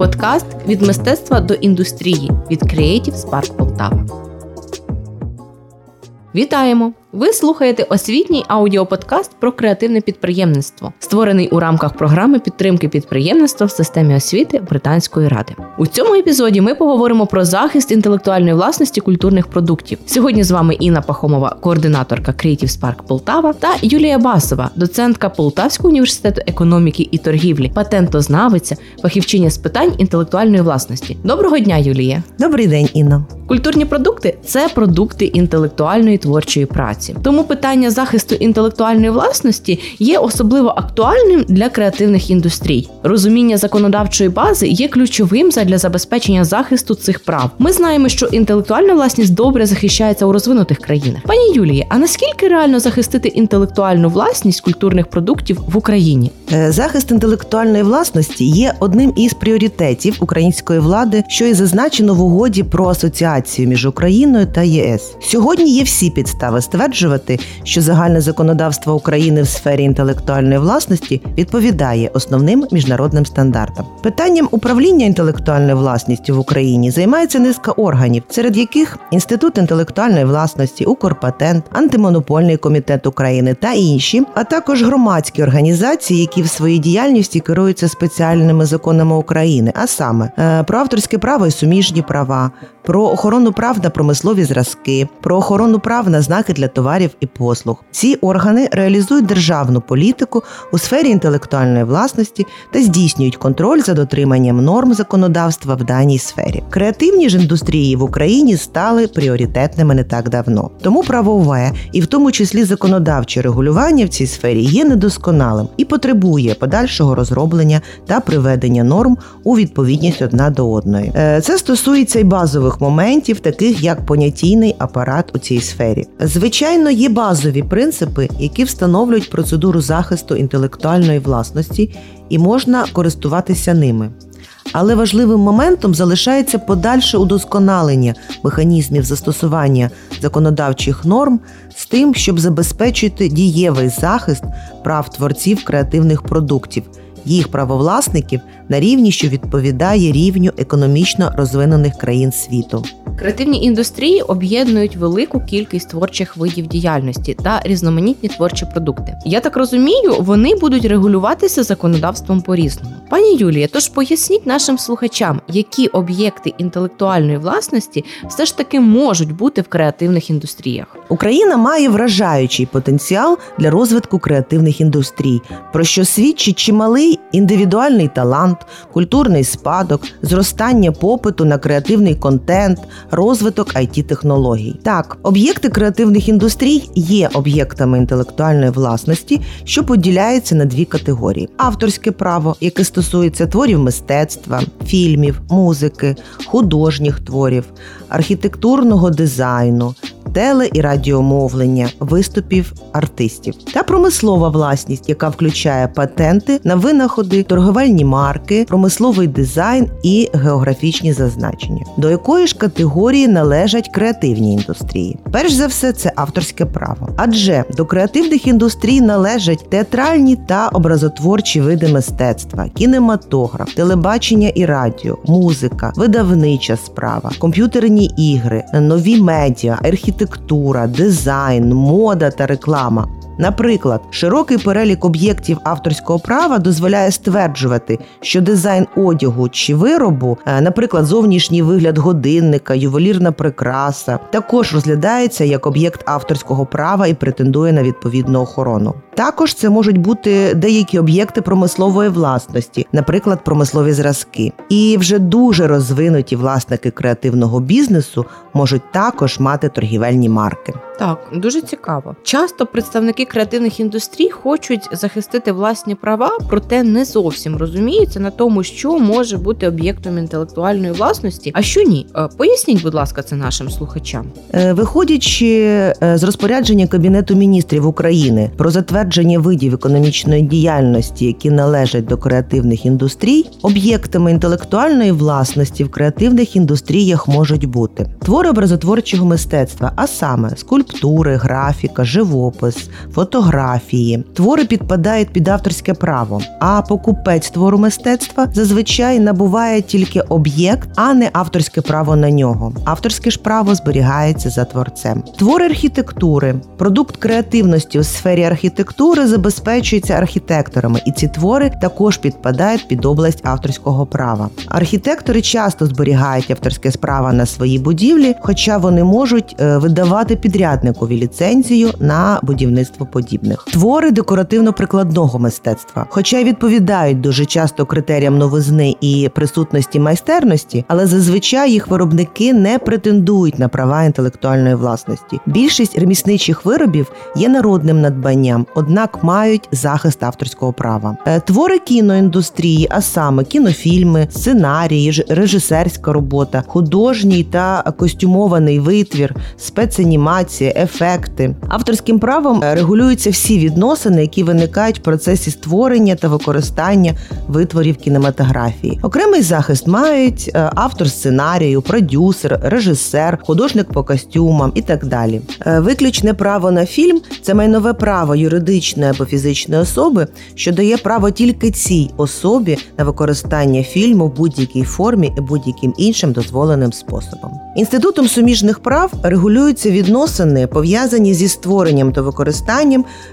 Подкаст від мистецтва до індустрії від Creative Spark Полтава. Вітаємо! Ви слухаєте освітній аудіоподкаст про креативне підприємництво, створений у рамках програми підтримки підприємництва в системі освіти Британської ради. У цьому епізоді ми поговоримо про захист інтелектуальної власності культурних продуктів. Сьогодні з вами Інна Пахомова, координаторка Creative Spark Полтава, та Юлія Басова, доцентка Полтавського університету економіки і торгівлі, патентознавиця, фахівчиня з питань інтелектуальної власності. Доброго дня, Юлія! Добрий день, Інна. Культурні продукти це продукти інтелектуальної творчої праці праці. Тому питання захисту інтелектуальної власності є особливо актуальним для креативних індустрій. Розуміння законодавчої бази є ключовим для забезпечення захисту цих прав. Ми знаємо, що інтелектуальна власність добре захищається у розвинутих країнах. Пані Юлії, а наскільки реально захистити інтелектуальну власність культурних продуктів в Україні? Е, захист інтелектуальної власності є одним із пріоритетів української влади, що і зазначено в угоді про асоціацію між Україною та ЄС. Сьогодні є всі підстави стверджувати, стверджувати, що загальне законодавство України в сфері інтелектуальної власності відповідає основним міжнародним стандартам. Питанням управління інтелектуальною власністю в Україні займається низка органів, серед яких інститут інтелектуальної власності, Укрпатент, антимонопольний комітет України та інші, а також громадські організації, які в своїй діяльності керуються спеціальними законами України, а саме е, про авторське право і суміжні права, про охорону прав на промислові зразки, про охорону прав на знаки для товарів і послуг. Ці органи реалізують державну політику у сфері інтелектуальної власності та здійснюють контроль за дотриманням норм законодавства в даній сфері. Креативні ж індустрії в Україні стали пріоритетними не так давно. Тому правове і в тому числі законодавче регулювання в цій сфері є недосконалим і потребує подальшого розроблення та приведення норм у відповідність одна до одної. Е, це стосується й базових моментів, таких як понятійний апарат у цій сфері. Звичайно. Звичайно, є базові принципи, які встановлюють процедуру захисту інтелектуальної власності, і можна користуватися ними. Але важливим моментом залишається подальше удосконалення механізмів застосування законодавчих норм з тим, щоб забезпечити дієвий захист прав творців креативних продуктів, їх правовласників на рівні, що відповідає рівню економічно розвинених країн світу. Креативні індустрії об'єднують велику кількість творчих видів діяльності та різноманітні творчі продукти. Я так розумію, вони будуть регулюватися законодавством по різному. Пані Юлія, тож поясніть нашим слухачам, які об'єкти інтелектуальної власності все ж таки можуть бути в креативних індустріях. Україна має вражаючий потенціал для розвитку креативних індустрій, про що свідчить чималий індивідуальний талант, культурний спадок, зростання попиту на креативний контент, розвиток it технологій. Так, об'єкти креативних індустрій є об'єктами інтелектуальної власності, що поділяються на дві категорії: авторське право, яке стосується творів мистецтва, фільмів, музики, художніх творів, архітектурного дизайну, теле і радіомовлення, виступів артистів та промислова власність, яка включає патенти на винаходи, торговельні марки, промисловий дизайн і географічні зазначення, до якої ж категорії належать креативні індустрії. Перш за все, це авторське право, адже до креативних індустрій належать театральні та образотворчі види мистецтва, кінематограф, телебачення і радіо, музика, видавнича справа, комп'ютерні ігри, нові медіа, архітектура, дизайн, мода та реклама. Наприклад, широкий перелік об'єктів авторського права дозволяє стверджувати, що дизайн одягу чи виробу, е, наприклад, зовнішній вигляд годинника, ювелірна прикраса, також розглядається як об'єкт авторського права і претендує на відповідну охорону. Також це можуть бути деякі об'єкти промислової власності, наприклад, промислові зразки. І вже дуже розвинуті власники креативного бізнесу можуть також мати торгівельні марки. Так, дуже цікаво. Часто представники креативних індустрій хочуть захистити власні права, проте не зовсім розуміються на тому, що може бути об'єктом інтелектуальної власності, а що ні. Е, поясніть, будь ласка, це нашим слухачам. Е, виходячи е, з розпорядження Кабінету міністрів України про затвердження видів економічної діяльності, які належать до креативних індустрій, об'єктами інтелектуальної власності в креативних індустріях можуть бути твори образотворчого мистецтва, а саме скульптури, графіка, живопис, фотографії. Твори підпадають під авторське право, а покупець твору мистецтва зазвичай набуває тільки об'єкт, а не авторське право на нього. Авторське ж право зберігається за творцем. Твори архітектури, продукт креативності у сфері архітектури забезпечується архітекторами, і ці твори також підпадають під область авторського права. Архітектори часто зберігають авторське справа на своїй будівлі, хоча вони можуть е, видавати підрядникові ліцензію на будівництво подібних. Твори декоративно-прикладного мистецтва, хоча й відповідають дуже часто критеріям новизни і присутності майстерності, але зазвичай їх виробники не претендують на права інтелектуальної власності. Більшість ремісничих виробів є народним надбанням, однак мають захист авторського права. Е, твори кіноіндустрії, а саме кінофільми, сценарії, режисерська робота, художній та костюмований витвір, спецанімація, ефекти. Авторським правом е, регулюються всі відносини, які виникають в процесі створення та використання витворів кінематографії. Окремий захист мають е, автор сценарію, продюсер, режисер, художник по костюмам і так далі. Е, виключне право на фільм це майнове право юридичної або фізичної особи, що дає право тільки цій особі на використання фільму в будь-якій формі і будь-яким іншим дозволеним способом. Інститутом суміжних прав регулюються відносини, пов'язані зі створенням та використанням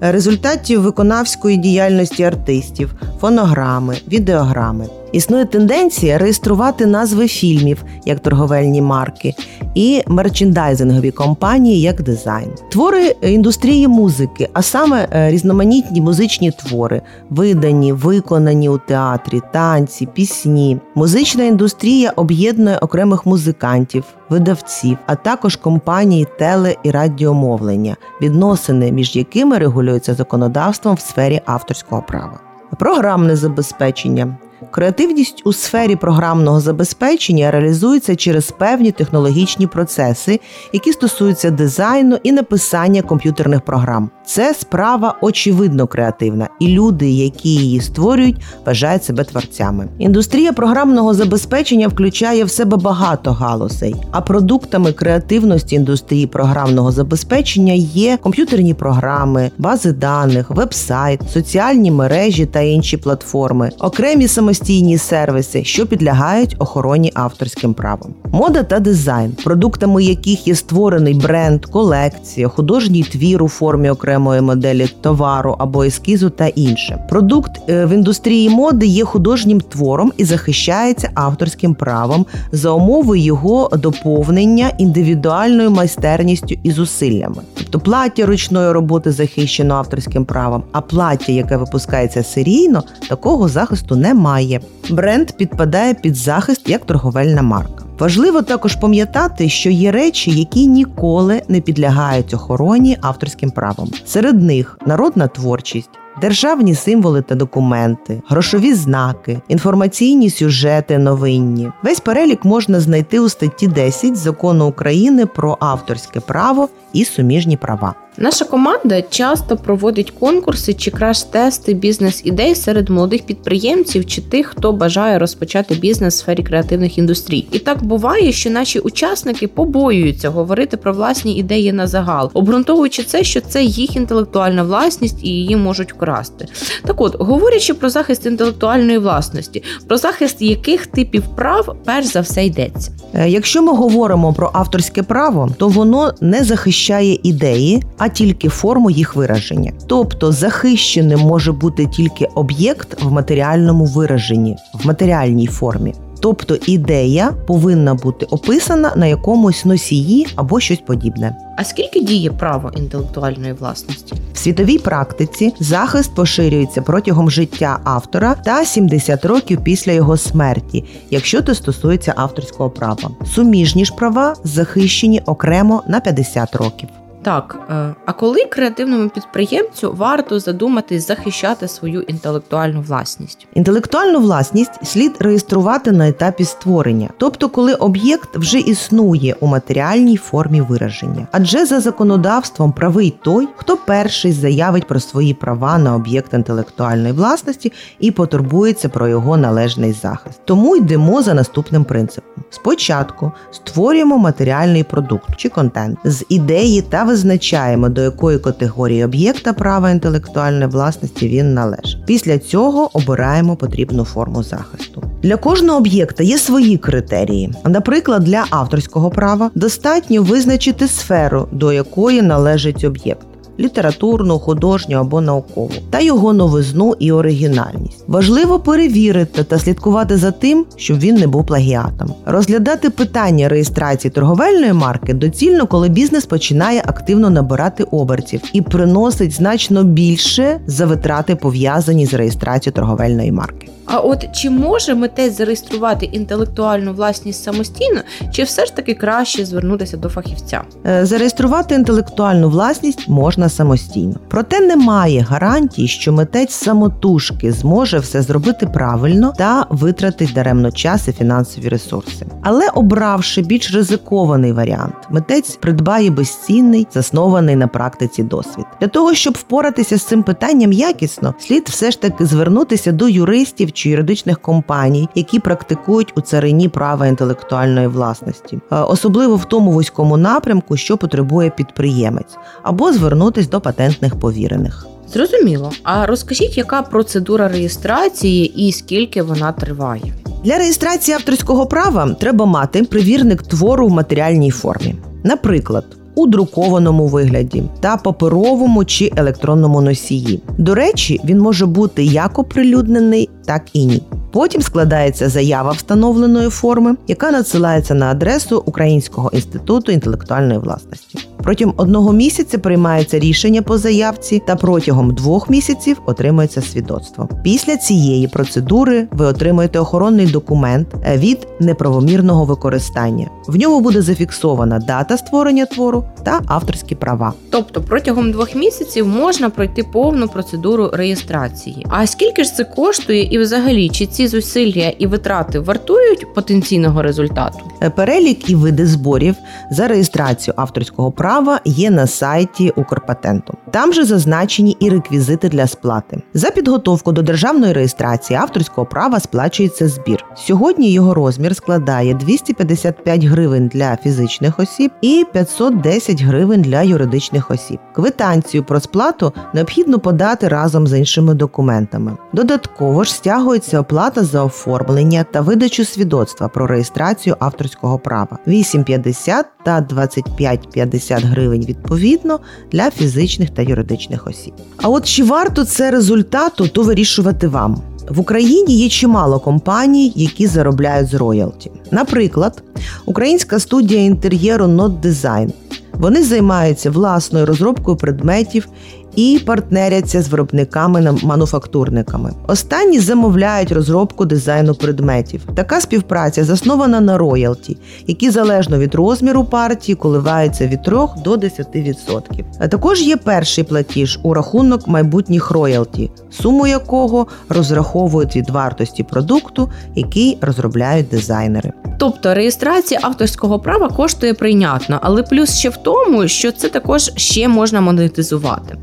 результатів виконавської діяльності артистів, фонограми, відеограми. Існує тенденція реєструвати назви фільмів як торговельні марки і мерчендайзингові компанії як дизайн. Твори індустрії музики, а саме е, різноманітні музичні твори, видані, виконані у театрі, танці, пісні. Музична індустрія об'єднує окремих музикантів, видавців, а також компанії теле і радіомовлення, відносини між якими регулюються законодавством в сфері авторського права. Програмне забезпечення Креативність у сфері програмного забезпечення реалізується через певні технологічні процеси, які стосуються дизайну і написання комп'ютерних програм. Це справа очевидно креативна, і люди, які її створюють, вважають себе творцями. Індустрія програмного забезпечення включає в себе багато галузей, а продуктами креативності індустрії програмного забезпечення є комп'ютерні програми, бази даних, веб-сайт, соціальні мережі та інші платформи, окремі самостійні сервіси, що підлягають охороні авторським правом. Мода та дизайн, продуктами яких є створений бренд, колекція, художній твір у формі окремої моделі товару або ескізу та інше. Продукт е, в індустрії моди є художнім твором і захищається авторським правом за умови його доповнення індивідуальною майстерністю і зусиллями. Тобто плаття ручної роботи захищено авторським правом, а плаття, яке випускається серійно, такого захисту немає. Бренд підпадає під захист як торговельна марка. Важливо також пам'ятати, що є речі, які ніколи не підлягають охороні авторським правом. Серед них народна творчість. Державні символи та документи, грошові знаки, інформаційні сюжети, новинні. Весь перелік можна знайти у статті 10 закону України про авторське право і суміжні права. Наша команда часто проводить конкурси чи краш-тести бізнес-ідей серед молодих підприємців чи тих, хто бажає розпочати бізнес в сфері креативних індустрій. І так буває, що наші учасники побоюються говорити про власні ідеї на загал, обґрунтовуючи це, що це їх інтелектуальна власність і її можуть вкрасти. Так, от говорячи про захист інтелектуальної власності, про захист яких типів прав перш за все йдеться. Е, якщо ми говоримо про авторське право, то воно не захищає ідеї а тільки форму їх вираження. Тобто захищеним може бути тільки об'єкт в матеріальному вираженні, в матеріальній формі. Тобто ідея повинна бути описана на якомусь носії або щось подібне. А скільки діє право інтелектуальної власності? В світовій практиці захист поширюється протягом життя автора та 70 років після його смерті, якщо це стосується авторського права. Суміжні ж права захищені окремо на 50 років. Так, е, а коли креативному підприємцю варто задуматись захищати свою інтелектуальну власність? Інтелектуальну власність слід реєструвати на етапі створення, тобто коли об'єкт вже існує у матеріальній формі вираження. Адже за законодавством правий той, хто перший заявить про свої права на об'єкт інтелектуальної власності і потурбується про його належний захист. Тому йдемо за наступним принципом: спочатку створюємо матеріальний продукт чи контент з ідеї та визначаємо, до якої категорії об'єкта права інтелектуальної власності він належить. Після цього обираємо потрібну форму захисту. Для кожного об'єкта є свої критерії. Наприклад, для авторського права достатньо визначити сферу, до якої належить об'єкт літературну, художню або наукову, та його новизну і оригінальність. Важливо перевірити та слідкувати за тим, щоб він не був плагіатом. Розглядати питання реєстрації торговельної марки доцільно, коли бізнес починає активно набирати обертів і приносить значно більше за витрати пов'язані з реєстрацією торговельної марки. А от чи може митець зареєструвати інтелектуальну власність самостійно, чи все ж таки краще звернутися до фахівця? Е, зареєструвати інтелектуальну власність можна самостійно, проте немає гарантії, що митець самотужки зможе все зробити правильно та витратить даремно час і фінансові ресурси. Але обравши більш ризикований варіант, митець придбає безцінний, заснований на практиці досвід. Для того щоб впоратися з цим питанням якісно, слід все ж таки звернутися до юристів чи юридичних компаній, які практикують у царині права інтелектуальної власності, е, особливо в тому вузькому напрямку, що потребує підприємець, або звернутись до патентних повірених. Зрозуміло. А розкажіть, яка процедура реєстрації і скільки вона триває? Для реєстрації авторського права треба мати привірник твору в матеріальній формі, наприклад. У друкованому вигляді та паперовому чи електронному носії. До речі, він може бути як оприлюднений, так і ні. Потім складається заява встановленої форми, яка надсилається на адресу Українського інституту інтелектуальної власності. Протягом одного місяця приймається рішення по заявці, та протягом двох місяців отримується свідоцтво. Після цієї процедури ви отримаєте охоронний документ від неправомірного використання. В ньому буде зафіксована дата створення твору та авторські права. Тобто протягом двох місяців можна пройти повну процедуру реєстрації. А скільки ж це коштує, і взагалі чи ці зусилля і витрати вартують потенційного результату? Е, перелік і види зборів за реєстрацію авторського права є на сайті Укрпатенту. Там же зазначені і реквізити для сплати. За підготовку до державної реєстрації авторського права сплачується збір. Сьогодні його розмір складає 255 гривень для фізичних осіб і 510 гривень для юридичних осіб. Квитанцію про сплату необхідно подати разом з іншими документами. Додатково ж стягується оплата за оформлення та видачу свідоцтва про реєстрацію авторського права 8,50 та 25,50 гривень відповідно для фізичних та юридичних осіб. А от чи варто це результату, то вирішувати вам. В Україні є чимало компаній, які заробляють з роялті. Наприклад, українська студія інтер'єру Not Design. Вони займаються власною розробкою предметів і партнеряться з виробниками-мануфактурниками. Останні замовляють розробку дизайну предметів. Така співпраця заснована на роялті, які залежно від розміру партії коливаються від 3 до 10%. А також є перший платіж у рахунок майбутніх роялті, суму якого розраховують від вартості продукту, який розробляють дизайнери. Тобто реєстрація авторського права коштує прийнятно, але плюс ще в тому, що це також ще можна монетизувати.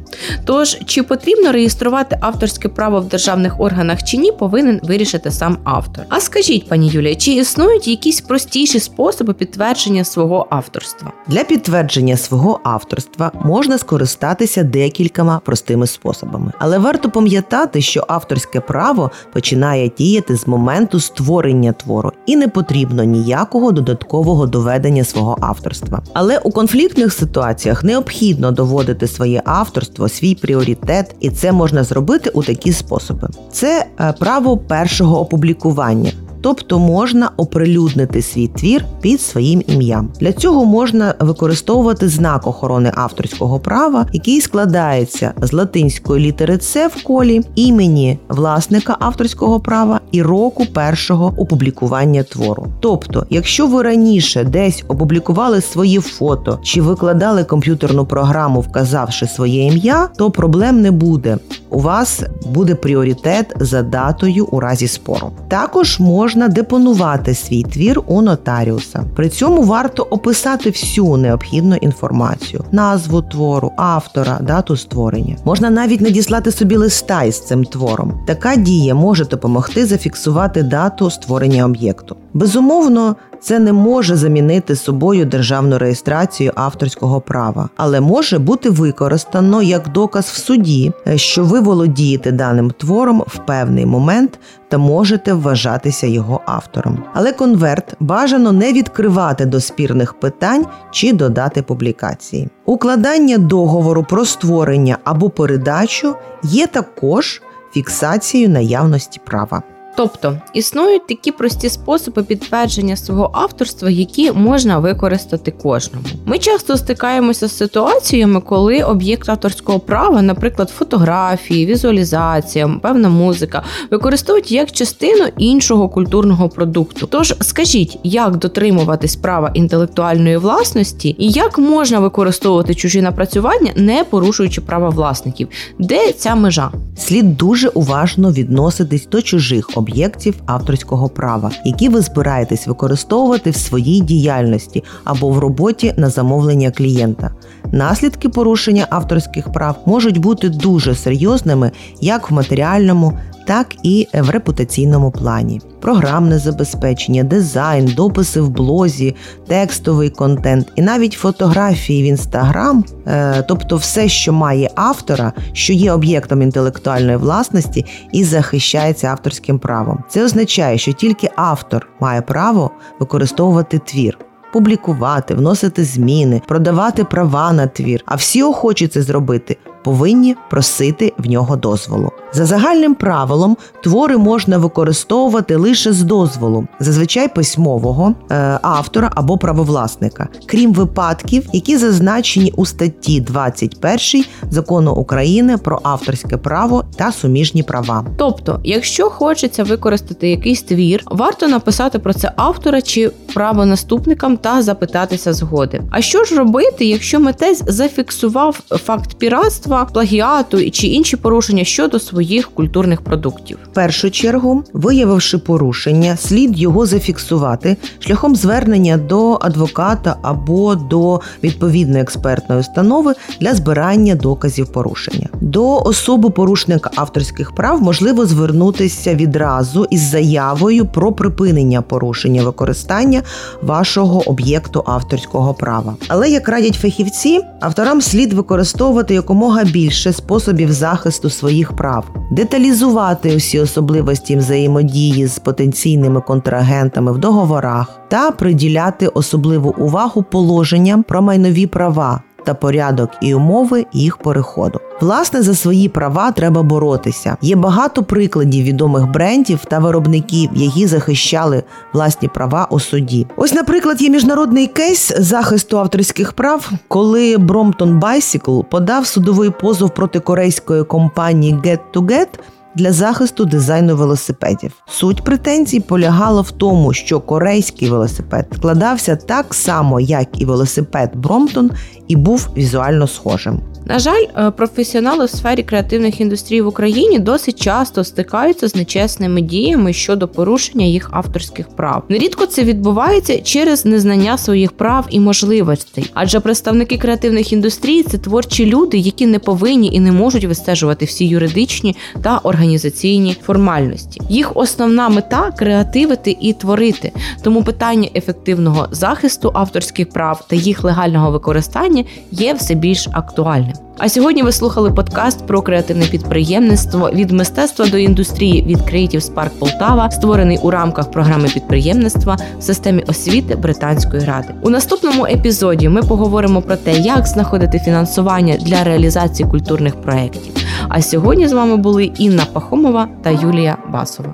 Тож, чи потрібно реєструвати авторське право в державних органах чи ні, повинен вирішити сам автор. А скажіть, пані Юлія, чи існують якісь простіші способи підтвердження свого авторства? Для підтвердження свого авторства можна скористатися декількома простими способами, але варто пам'ятати, що авторське право починає діяти з моменту створення твору і не потрібно ніякого додаткового доведення свого авторства. Але у конфліктних ситуаціях необхідно доводити своє авторство, свій пріоритет, і це можна зробити у такі способи: це е, право першого опублікування. Тобто можна оприлюднити свій твір під своїм ім'ям. Для цього можна використовувати знак охорони авторського права, який складається з латинської літери С в колі, імені власника авторського права і року першого опублікування твору. Тобто, якщо ви раніше десь опублікували свої фото чи викладали комп'ютерну програму, вказавши своє ім'я, то проблем не буде. У вас буде пріоритет за датою у разі спору. Також можна можна депонувати свій твір у нотаріуса. При цьому варто описати всю необхідну інформацію: назву твору, автора, дату створення. Можна навіть надіслати собі листа із цим твором. Така дія може допомогти зафіксувати дату створення об'єкту. Безумовно, це не може замінити собою державну реєстрацію авторського права, але може бути використано як доказ в суді, е, що ви володієте даним твором в певний момент та можете вважатися його автором. Але конверт бажано не відкривати до спірних питань чи додати публікації. Укладання договору про створення або передачу є також фіксацією наявності права. Тобто існують такі прості способи підтвердження свого авторства, які можна використати кожному. Ми часто стикаємося з ситуаціями, коли об'єкт авторського права, наприклад, фотографії, візуалізація, певна музика, використовують як частину іншого культурного продукту. Тож скажіть, як дотримуватись права інтелектуальної власності і як можна використовувати чужі напрацювання, не порушуючи права власників, де ця межа? Слід дуже уважно відноситись до чужих об'єктів авторського права, які ви збираєтесь використовувати в своїй діяльності або в роботі на замовлення клієнта. Наслідки порушення авторських прав можуть бути дуже серйозними як в матеріальному, так і в репутаційному плані. Програмне забезпечення, дизайн, дописи в блозі, текстовий контент і навіть фотографії в інстаграм, е, тобто все, що має автора, що є об'єктом інтелектуальної власності і захищається авторським правом. Це означає, що тільки автор має право використовувати твір публікувати, вносити зміни, продавати права на твір. А всі охочі це зробити повинні просити в нього дозволу. За загальним правилом твори можна використовувати лише з дозволу, зазвичай письмового е, автора або правовласника, крім випадків, які зазначені у статті 21 закону України про авторське право та суміжні права. Тобто, якщо хочеться використати якийсь твір, варто написати про це автора чи правонаступникам та запитатися згоди. А що ж робити, якщо митець зафіксував факт піратства, плагіату чи інші порушення щодо своїх культурних продуктів? В першу чергу, виявивши порушення, слід його зафіксувати шляхом звернення до адвоката або до відповідної експертної установи для збирання доказів порушення. До особи порушника авторських прав можливо звернутися відразу із заявою про припинення порушення використання вашого об'єкту авторського права. Але як радять фахівці, авторам слід використовувати якомога більше способів захисту своїх прав, деталізувати усі особливості взаємодії з потенційними контрагентами в договорах та приділяти особливу увагу положенням про майнові права та порядок і умови їх переходу. Власне, за свої права треба боротися. Є багато прикладів відомих брендів та виробників, які захищали власні права у суді. Ось, наприклад, є міжнародний кейс захисту авторських прав, коли Brompton Bicycle подав судовий позов проти корейської компанії Get2Get для захисту дизайну велосипедів. Суть претензій полягала в тому, що корейський велосипед складався так само, як і велосипед Бромтон, і був візуально схожим. На жаль, е, професіонали в сфері креативних індустрій в Україні досить часто стикаються з нечесними діями щодо порушення їх авторських прав. Нерідко це відбувається через незнання своїх прав і можливостей, адже представники креативних індустрій це творчі люди, які не повинні і не можуть вистежувати всі юридичні та організаційні формальності. Їх основна мета креативити і творити. Тому питання ефективного захисту авторських прав та їх легального використання є все більш актуальним. А сьогодні ви слухали подкаст про креативне підприємництво від мистецтва до індустрії від Creative Spark Полтава, створений у рамках програми підприємництва в системі освіти Британської ради. У наступному епізоді ми поговоримо про те, як знаходити фінансування для реалізації культурних проєктів. А сьогодні з вами були Інна Пахомова та Юлія Басова.